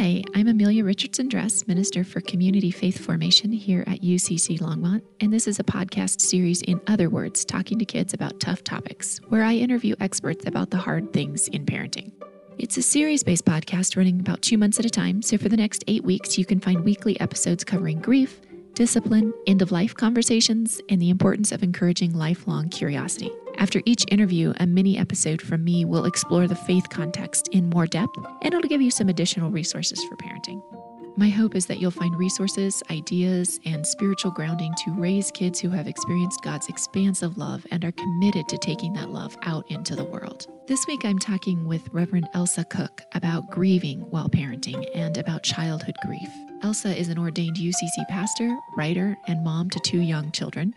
Hi, I'm Amelia Richardson Dress, Minister for Community Faith Formation here at UCC Longmont, and this is a podcast series, in other words, talking to kids about tough topics, where I interview experts about the hard things in parenting. It's a series based podcast running about two months at a time, so for the next eight weeks, you can find weekly episodes covering grief, discipline, end of life conversations, and the importance of encouraging lifelong curiosity. After each interview, a mini episode from me will explore the faith context in more depth, and it'll give you some additional resources for parenting. My hope is that you'll find resources, ideas, and spiritual grounding to raise kids who have experienced God's expansive love and are committed to taking that love out into the world. This week, I'm talking with Reverend Elsa Cook about grieving while parenting and about childhood grief. Elsa is an ordained UCC pastor, writer, and mom to two young children.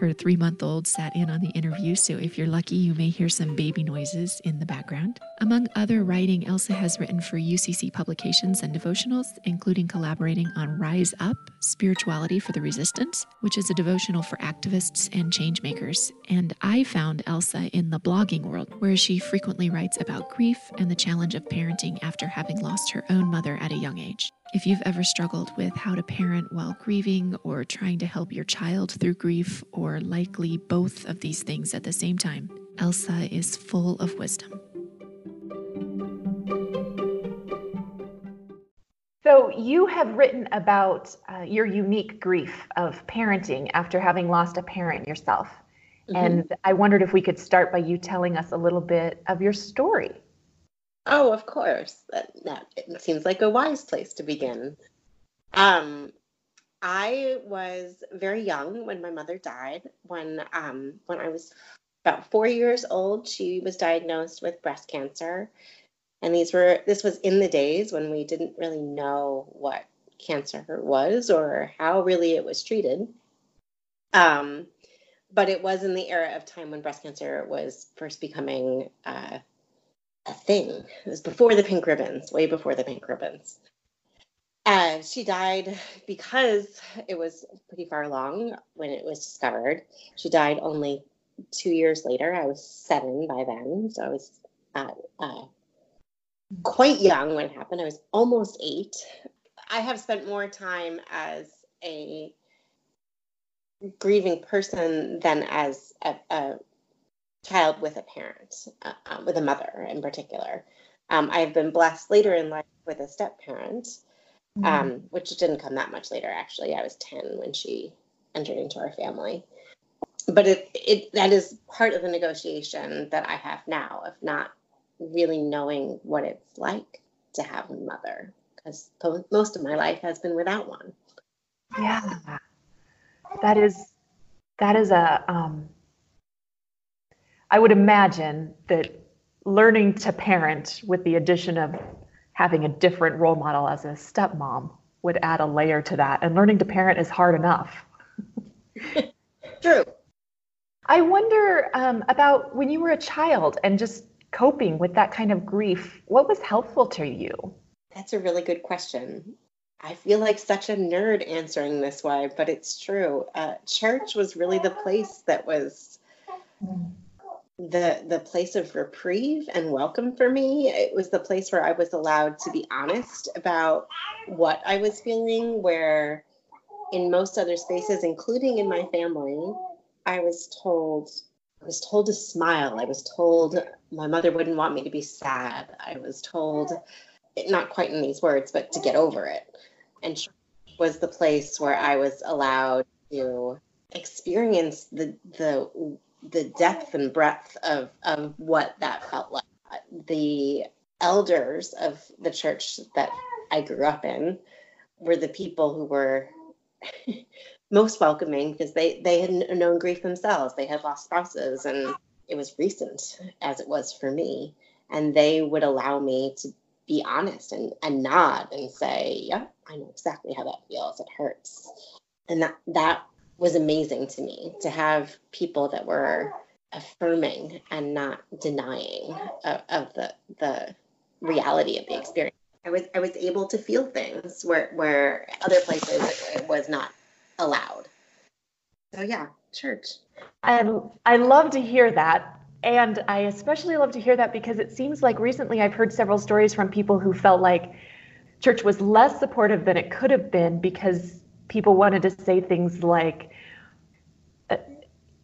Her three month old sat in on the interview, so if you're lucky, you may hear some baby noises in the background. Among other writing, Elsa has written for UCC publications and devotionals, including collaborating on Rise Up Spirituality for the Resistance, which is a devotional for activists and change makers. And I found Elsa in the blogging world, where she frequently writes about grief and the challenge of parenting after having lost her own mother at a young age. If you've ever struggled with how to parent while grieving or trying to help your child through grief, or likely both of these things at the same time, Elsa is full of wisdom. So, you have written about uh, your unique grief of parenting after having lost a parent yourself. Mm-hmm. And I wondered if we could start by you telling us a little bit of your story. Oh, of course. That, that it seems like a wise place to begin. Um, I was very young when my mother died. When um, when I was about four years old, she was diagnosed with breast cancer, and these were this was in the days when we didn't really know what cancer was or how really it was treated. Um, but it was in the era of time when breast cancer was first becoming uh, a thing. It was before the pink ribbons, way before the pink ribbons. And she died because it was pretty far along when it was discovered. She died only two years later. I was seven by then, so I was uh, uh, quite young when it happened. I was almost eight. I have spent more time as a grieving person than as a, a child with a parent, uh, um, with a mother in particular. Um, I've been blessed later in life with a step parent, mm-hmm. um, which didn't come that much later. Actually, I was ten when she entered into our family. But it, it that is part of the negotiation that I have now of not really knowing what it's like to have a mother because most of my life has been without one. Yeah, that is that is a um, I would imagine that learning to parent with the addition of having a different role model as a stepmom would add a layer to that. And learning to parent is hard enough. True. I wonder um, about when you were a child and just coping with that kind of grief. What was helpful to you? That's a really good question. I feel like such a nerd answering this way, but it's true. Uh, church was really the place that was mm the the place of reprieve and welcome for me. It was the place where I was allowed to be honest about what I was feeling. Where in most other spaces, including in my family, I was told I was told to smile. I was told my mother wouldn't want me to be sad. I was told, not quite in these words, but to get over it. And was the place where I was allowed to experience the the the depth and breadth of of what that felt like. The elders of the church that I grew up in were the people who were most welcoming because they they had known grief themselves. They had lost spouses, and it was recent as it was for me. And they would allow me to be honest and, and nod and say, "Yeah, I know exactly how that feels. It hurts." And that that was amazing to me to have people that were affirming and not denying of, of the the reality of the experience. I was I was able to feel things where where other places it was not allowed. So yeah, church. I I love to hear that. And I especially love to hear that because it seems like recently I've heard several stories from people who felt like church was less supportive than it could have been because people wanted to say things like, uh,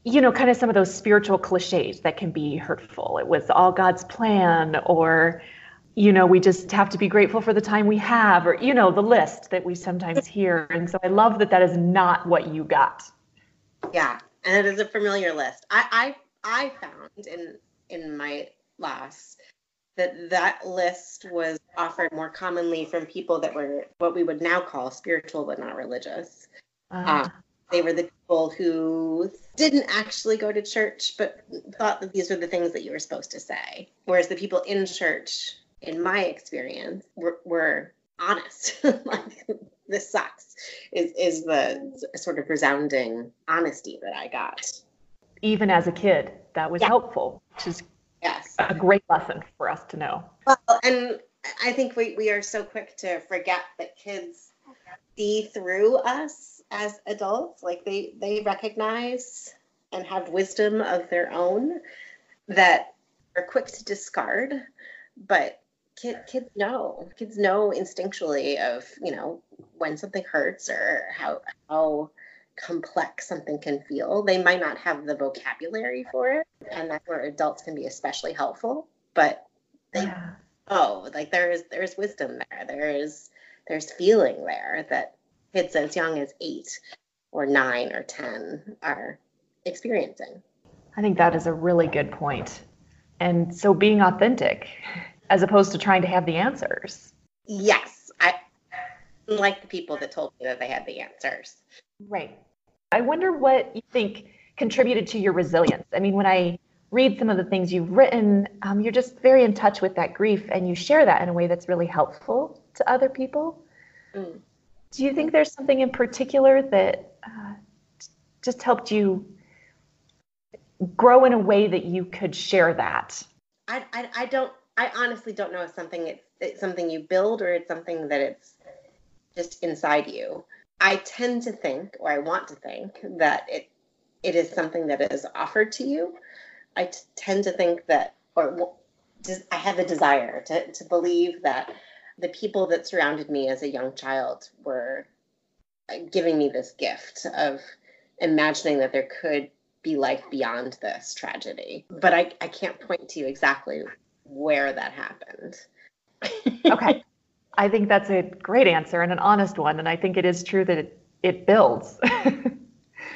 you know, kind of some of those spiritual cliches that can be hurtful. It was all God's plan, or, you know, we just have to be grateful for the time we have, or, you know, the list that we sometimes hear. And so I love that that is not what you got. Yeah, and it is a familiar list. I I, I found in in my loss that that list was offered more commonly from people that were what we would now call spiritual but not religious. Uh, they were the people who didn't actually go to church but thought that these were the things that you were supposed to say. Whereas the people in church, in my experience, were, were honest. like this sucks is is the sort of resounding honesty that I got. Even as a kid, that was yeah. helpful, which is yes a great lesson for us to know. Well, and I think we, we are so quick to forget that kids see through us as adults. Like they they recognize and have wisdom of their own that are quick to discard, but kid, kids know kids know instinctually of you know when something hurts or how how complex something can feel they might not have the vocabulary for it and that's where adults can be especially helpful but they yeah. oh like there is there's wisdom there there is there's feeling there that kids as young as eight or nine or ten are experiencing i think that is a really good point and so being authentic as opposed to trying to have the answers. Yes, I like the people that told me that they had the answers. Right. I wonder what you think contributed to your resilience. I mean, when I read some of the things you've written, um, you're just very in touch with that grief and you share that in a way that's really helpful to other people. Mm. Do you think there's something in particular that uh, just helped you grow in a way that you could share that? I, I, I don't I honestly don't know if something it's, it's something you build or it's something that it's just inside you. I tend to think, or I want to think, that it it is something that is offered to you. I t- tend to think that, or I have a desire to, to believe that the people that surrounded me as a young child were uh, giving me this gift of imagining that there could be life beyond this tragedy. But I, I can't point to you exactly where that happened. okay. I think that's a great answer and an honest one. And I think it is true that it, it builds.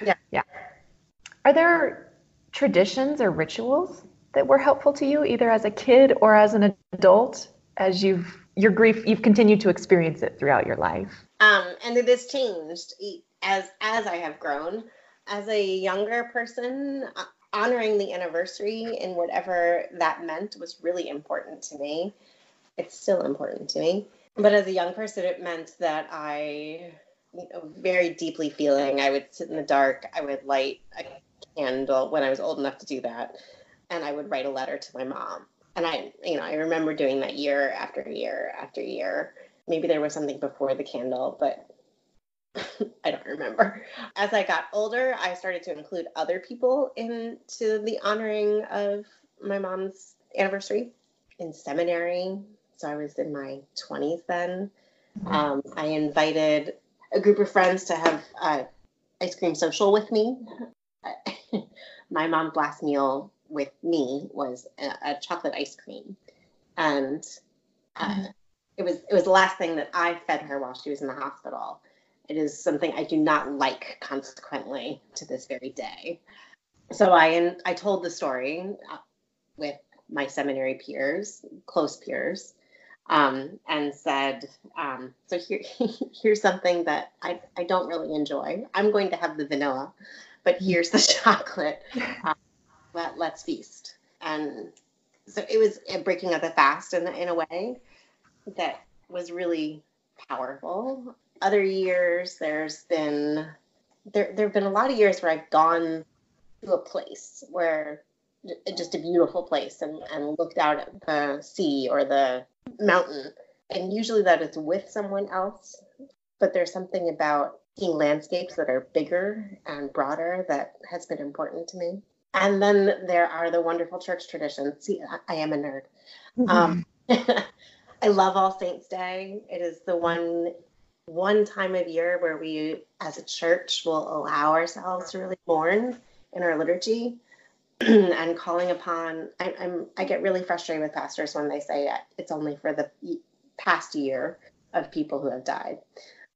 yeah. Yeah. Are there traditions or rituals that were helpful to you, either as a kid or as an adult, as you've your grief you've continued to experience it throughout your life? Um, and it has changed as as I have grown. As a younger person, honoring the anniversary and whatever that meant was really important to me. It's still important to me. But as a young person, it meant that I, you know, very deeply feeling, I would sit in the dark, I would light a candle when I was old enough to do that, and I would write a letter to my mom. And I, you know, I remember doing that year after year after year. Maybe there was something before the candle, but I don't remember. As I got older, I started to include other people into the honoring of my mom's anniversary in seminary. So I was in my 20s then. Mm-hmm. Um, I invited a group of friends to have uh, ice cream social with me. my mom's last meal with me was a, a chocolate ice cream, and uh, mm-hmm. it was it was the last thing that I fed her while she was in the hospital. It is something I do not like, consequently, to this very day. So I I told the story uh, with my seminary peers, close peers, um, and said, um, "So here, here's something that I, I don't really enjoy. I'm going to have the vanilla, but mm. here's the chocolate. Um, let, let's feast." And so it was breaking up the fast in in a way that was really powerful other years, there's been there there have been a lot of years where I've gone to a place where just a beautiful place and, and looked out at the sea or the mountain. And usually that is with someone else. But there's something about seeing landscapes that are bigger and broader that has been important to me. And then there are the wonderful church traditions. See, I, I am a nerd. Mm-hmm. Um, I love All Saints Day. It is the one one time of year where we as a church will allow ourselves to really mourn in our liturgy and calling upon I, am I get really frustrated with pastors when they say it's only for the past year of people who have died.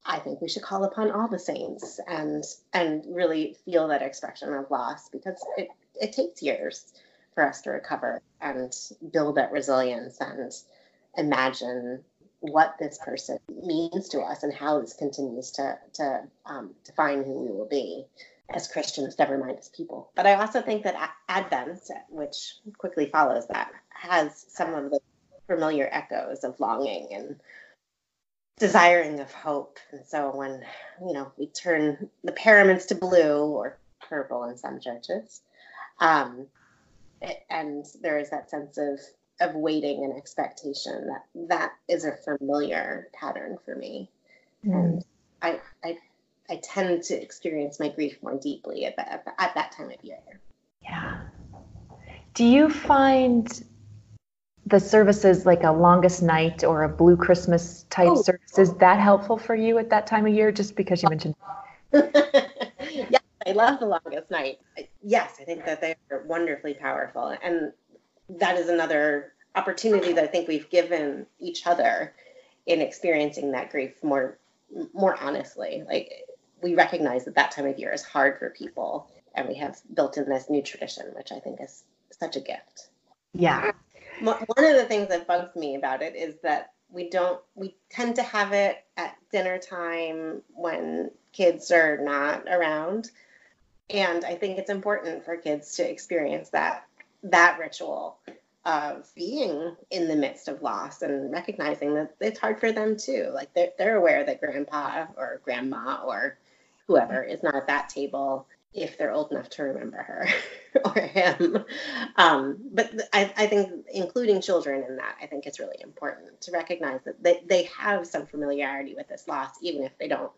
I think we should call upon all the saints and and really feel that expression of loss because it, it takes years for us to recover and build that resilience and imagine what this person means to us and how this continues to to um, define who we will be as Christians, never mind as people. But I also think that Advent, which quickly follows that, has some of the familiar echoes of longing and desiring of hope. And so when, you know, we turn the paraments to blue or purple in some churches, um, and there is that sense of of waiting and expectation that that is a familiar pattern for me mm. and tend to experience my grief more deeply at that at that time of year. Yeah. Do you find the services like a longest night or a blue christmas type oh. service is that helpful for you at that time of year? Just because you mentioned yeah i love the longest night. Yes i think that they are wonderfully powerful. And that is another opportunity that I think we've given each other in experiencing that grief more more honestly. Like we recognize that that time of year is hard for people, and we have built in this new tradition, which I think is such a gift. Yeah. One of the things that bugs me about it is that we don't we tend to have it at dinner time when kids are not around and i think it's important for kids to experience that that ritual of being in the midst of loss and recognizing that it's hard for them too. Like they're, they're aware that grandpa or grandma or whoever is not at that table if they're old enough to remember her or him. Um, but I, I, think including children in that, I think it's really important to recognize that they, they have some familiarity with this loss, even if they don't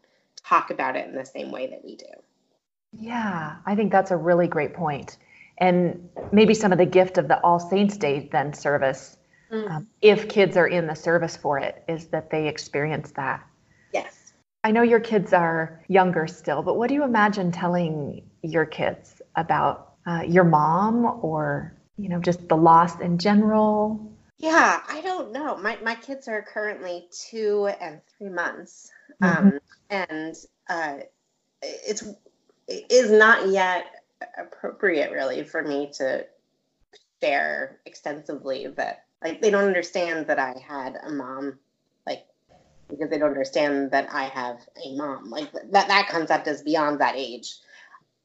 talk about it in the same way that we do. Yeah, I think that's a really great point and maybe some of the gift of the All Saints Day then service, mm. um, if kids are in the service for it, is that they experience that. I know your kids are younger still, but what do you imagine telling your kids about uh, your mom or you know just the loss in general? Yeah, I don't know. My my kids are currently two and three months, mm-hmm. um, and uh, it's it is not yet appropriate really for me to share extensively that like they don't understand that I had a mom because they don't understand that I have a mom. Like that that concept is beyond that age.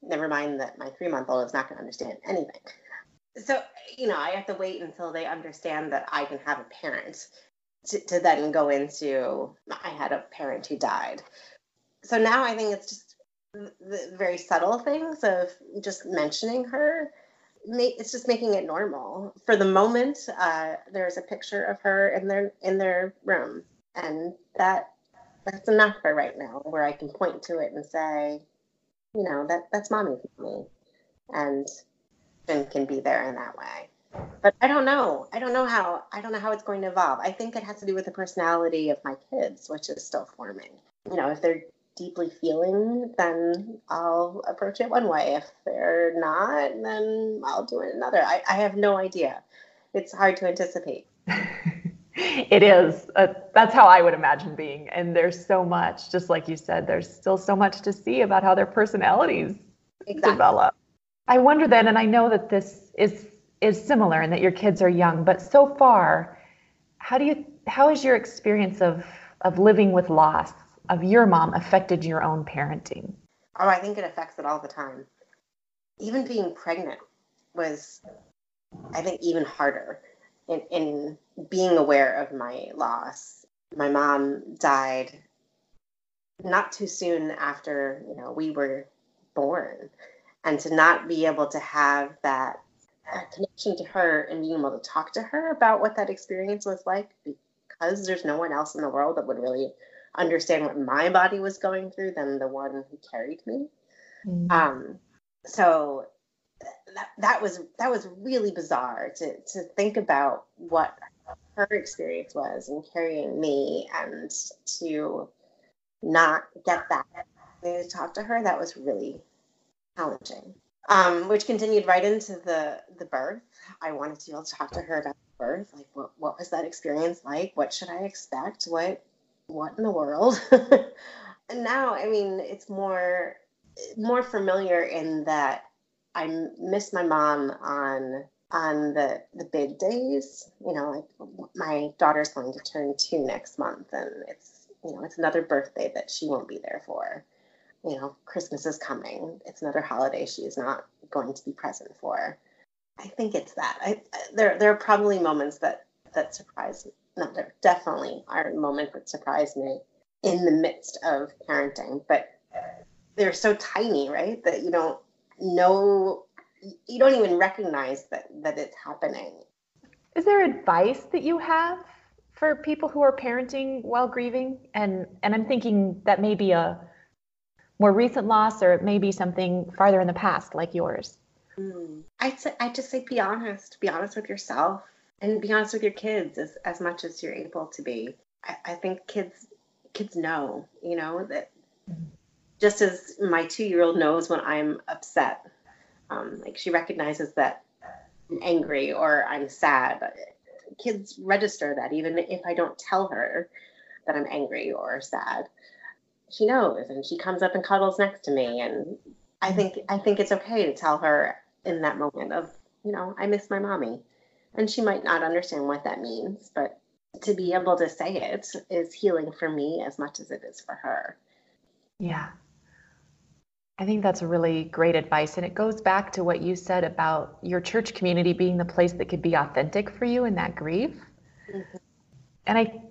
Never mind that my 3 month old is not going to understand anything. So you know I have to wait until they understand that I can have a parent to, to then go into I had a parent who died. So now I think it's just the very subtle things of just mentioning her it's just making it normal. For the moment uh, there's a picture of her in their in their room and that that's enough for right now where i can point to it and say you know that that's mommy for me and Finn can be there in that way but i don't know i don't know how i don't know how it's going to evolve i think it has to do with the personality of my kids which is still forming you know if they're deeply feeling, then I'll approach it one way. If they're not, then I'll do it another. I, I have no idea. It's hard to anticipate. it is. Uh, that's how I would imagine being. And there's so much, just like you said, there's still so much to see about how their personalities exactly. develop. I wonder then, and I know that this is is similar and that your kids are young, but so far, how do you how is your experience of of living with loss of your mom affected your own parenting? Oh, I think it affects it all the time. Even being pregnant was, I think, even harder in, in being aware of my loss. My mom died not too soon after you know we were born, and to not be able to have that connection to her and being able to talk to her about what that experience was like because there's no one else in the world that would really understand what my body was going through than the one who carried me. Mm-hmm. Um, so that, that was that was really bizarre to to think about what her experience was in carrying me and to not get that to talk to her, that was really challenging. Um, which continued right into the the birth. I wanted to be able to talk to her about the birth, like what what was that experience like? What should I expect? What what in the world? and now, I mean, it's more more familiar in that I miss my mom on on the the big days. You know, like my daughter's going to turn two next month, and it's you know it's another birthday that she won't be there for. You know, Christmas is coming. It's another holiday she is not going to be present for. I think it's that. I, there there are probably moments that that surprise me. Not there definitely are moments that surprise me in the midst of parenting, but they're so tiny, right? That you don't know you don't even recognize that that it's happening. Is there advice that you have for people who are parenting while grieving? And and I'm thinking that may be a more recent loss or it may be something farther in the past like yours. Mm. I'd say I just say be honest. Be honest with yourself and be honest with your kids as, as much as you're able to be. I, I think kids kids know, you know, that mm-hmm. Just as my two year old knows when I'm upset um, like she recognizes that I'm angry or I'm sad. Kids register that even if I don't tell her that I'm angry or sad. She knows and she comes up and cuddles next to me and I think I think it's okay to tell her in that moment of, you know, I miss my mommy. And she might not understand what that means, but to be able to say it is healing for me as much as it is for her. Yeah. I think that's a really great advice. And it goes back to what you said about your church community being the place that could be authentic for you in that grief. Mm-hmm. And I,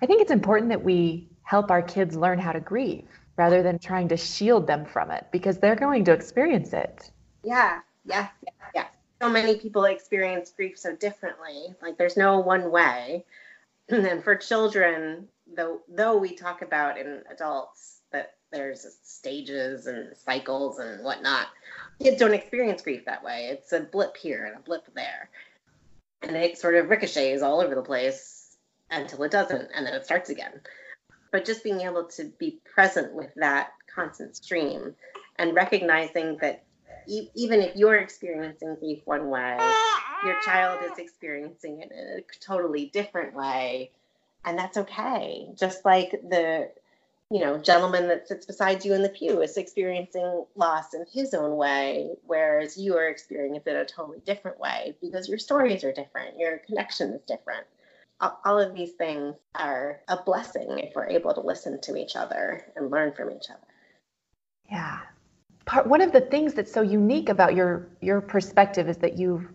I think it's important that we help our kids learn how to grieve rather than trying to shield them from it because they're going to experience it. Yeah, yeah, yeah. So many people experience grief so differently. Like there's no one way. And then for children, though though we talk about in adults there's stages and cycles and whatnot. Kids don't experience grief that way. It's a blip here and a blip there. And it sort of ricochets all over the place until it doesn't, and then it starts again. But just being able to be present with that constant stream and recognizing that e- even if you're experiencing grief one way, your child is experiencing it in a totally different way. And that's okay. Just like the you know, gentleman that sits beside you in the pew is experiencing loss in his own way, whereas you are experiencing it a totally different way because your stories are different, your connection is different. All of these things are a blessing if we're able to listen to each other and learn from each other. Yeah. Part one of the things that's so unique about your your perspective is that you've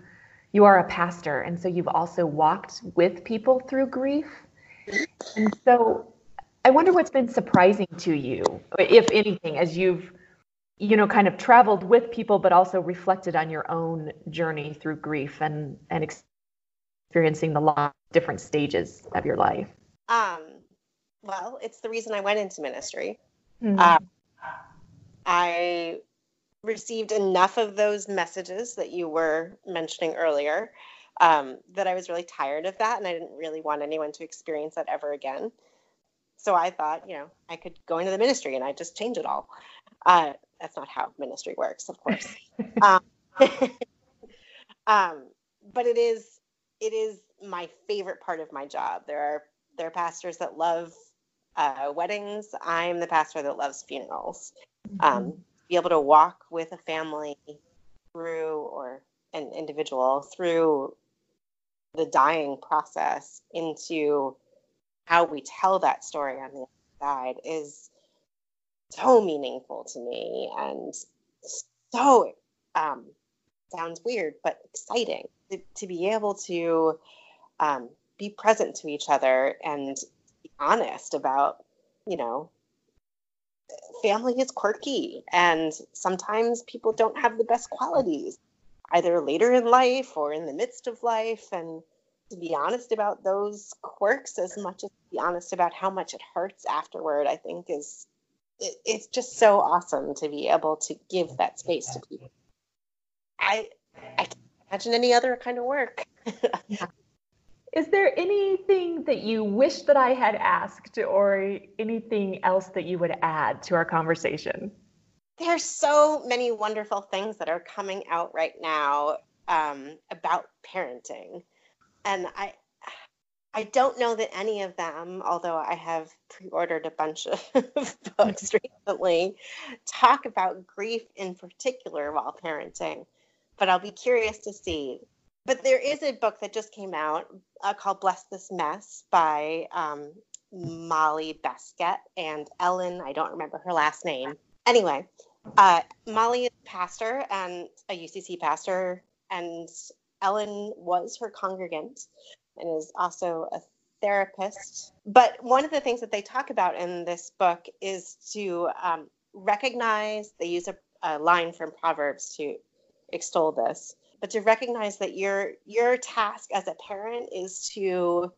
you are a pastor and so you've also walked with people through grief. And so I wonder what's been surprising to you, if anything, as you've you know kind of traveled with people but also reflected on your own journey through grief and and experiencing the loss different stages of your life? Um well it's the reason i went into ministry. Mm-hmm. uh, i received enough of those messages that you were mentioning earlier um, that i was really tired of that and i didn't really want anyone to experience that ever again so I thought, you know, I could go into the ministry and I just change it all. Uh, that's not how ministry works, of course. um, um, but it is it is my favorite part of my job. There are there are pastors that love uh, weddings. I'm the pastor that loves funerals. Mm-hmm. Um, be able to walk with a family through or an individual through the dying process into how we tell that story on the side is so meaningful to me and so um, sounds weird but exciting to, to be able to um, be present to each other and be honest about you know family is quirky and sometimes people don't have the best qualities either later in life or in the midst of life. And to be honest about those quirks as much as be honest about how much it hurts afterward, I think is it, it's just so awesome to be able to give that space to people. I I can't imagine any other kind of work. Is there anything that you wish that I had asked or anything else that you would add to our conversation? There's so many wonderful things that are coming out right now um, about parenting. And I, I don't know that any of them, although I have pre ordered a bunch of books recently, talk about grief in particular while parenting. But I'll be curious to see. But there is a book that just came out uh, called Bless This Mess by um, Molly Baskette and Ellen, I don't remember her last name. Anyway, uh, Molly is a pastor and a UCC pastor, and Ellen was her congregant and is also a therapist. But one of the things that they talk about in this book is to um, recognize, they use a, a line from Proverbs to extol this, but to recognize that your your task as a parent is to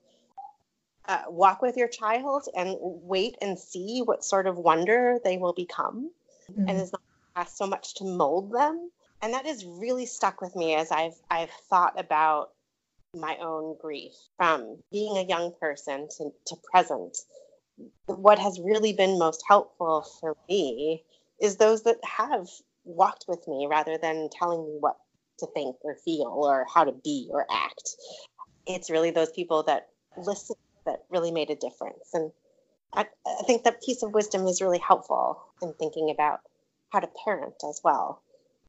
uh, walk with your child and wait and see what sort of wonder they will become, mm-hmm. and is not asked so much to mold them. And that has really stuck with me as I've I've thought about my own grief from being a young person to, to present. What has really been most helpful for me is those that have walked with me rather than telling me what to think or feel or how to be or act. It's really those people that listen that really made a difference. And I, I think that piece of wisdom is really helpful in thinking about how to parent as well.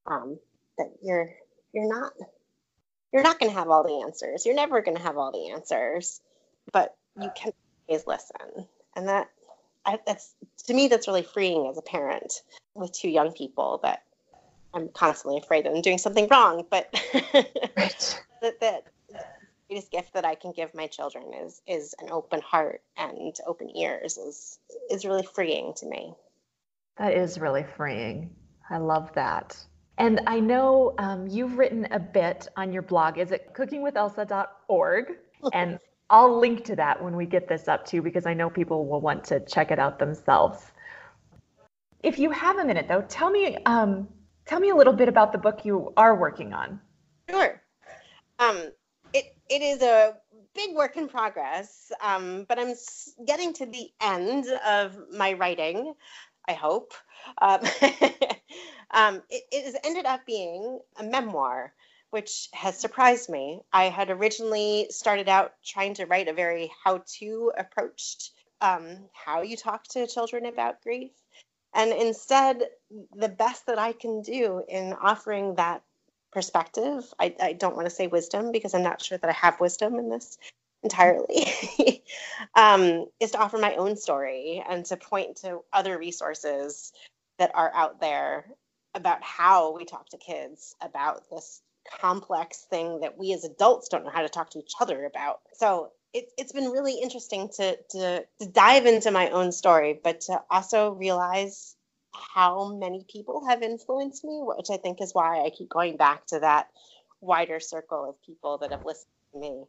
Um, that you're you're not you're not going to have all the answers. You're never going to have all the answers, but you can always listen. And that I, that's to me that's really freeing as a parent with two young people that I'm constantly afraid that I'm doing something wrong, but right. that, that the greatest gift that I can give my children is is an open heart and open ears is is really freeing to me. That is really freeing. I love that. And I know um, you've written a bit on your blog. Is it cookingwithelsa.org? and I'll link to that when we get this up too, because I know people will want to check it out themselves. If you have a minute, though, tell me um, tell me a little bit about the book you are working on. Sure. Um, it it is a big work in progress, um, but I'm getting to the end of my writing. I hope. Um, um, it, it has ended up being a memoir, which has surprised me. I had originally started out trying to write a very how to approached um, how you talk to children about grief. And instead, the best that I can do in offering that perspective, I, I don't want to say wisdom because I'm not sure that I have wisdom in this entirely, um, is to offer my own story and to point to other resources that are out there about how we talk to kids about this complex thing that we as adults don't know how to talk to each other about. So it, it's been really interesting to, to, to dive into my own story, but to also realize how many people have influenced me, which I think is why I keep going back to that wider circle of people that have listened to me.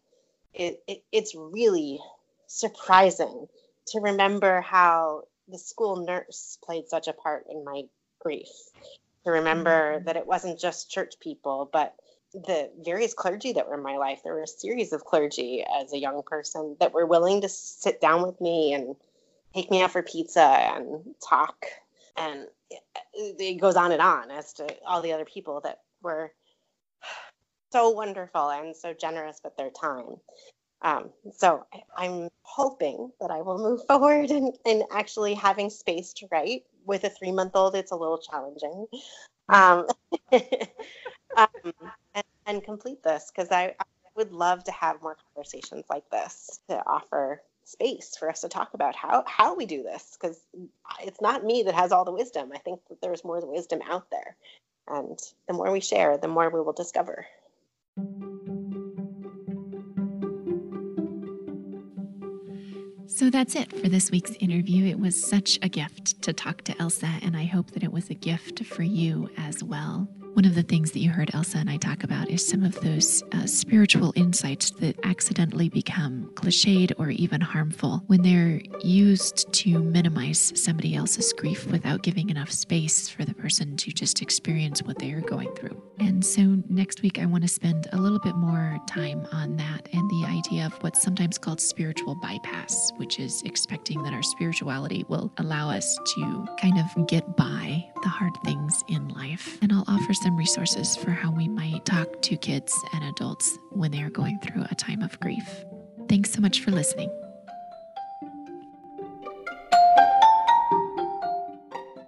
It, it, it's really surprising to remember how the school nurse played such a part in my grief to remember mm-hmm. that it wasn't just church people, but the various clergy that were in my life. There were a series of clergy as a young person that were willing to sit down with me and take me out for pizza and talk. And it goes on and on as to all the other people that were so wonderful and so generous with their time. Um, so I'm hoping that I will move forward and, and actually having space to write. With a three month old, it's a little challenging. Um, um, and, and, complete this because I, I would love to have more conversations like this to offer space for us to talk about how how we do this because it's not me that has all the wisdom. I think that there's more wisdom out there, and the more we share, the more we will discover. So that's it for this week's interview. It was such a gift to talk to Elsa, and I hope that it was a gift for you as well. One of the things that you heard Elsa and I talk about is some of those uh, spiritual insights that accidentally become cliched or even harmful when they're used to minimize somebody else's grief without giving enough space for the person to just experience what they are going through. And so next week, I want to spend a little bit more time on that and the idea of what's sometimes called spiritual bypass, which is expecting that our spirituality will allow us to kind of get by the hard things in life. And I'll offer some resources for how we might talk to kids and adults when they are going through a time of grief. Thanks so much for listening.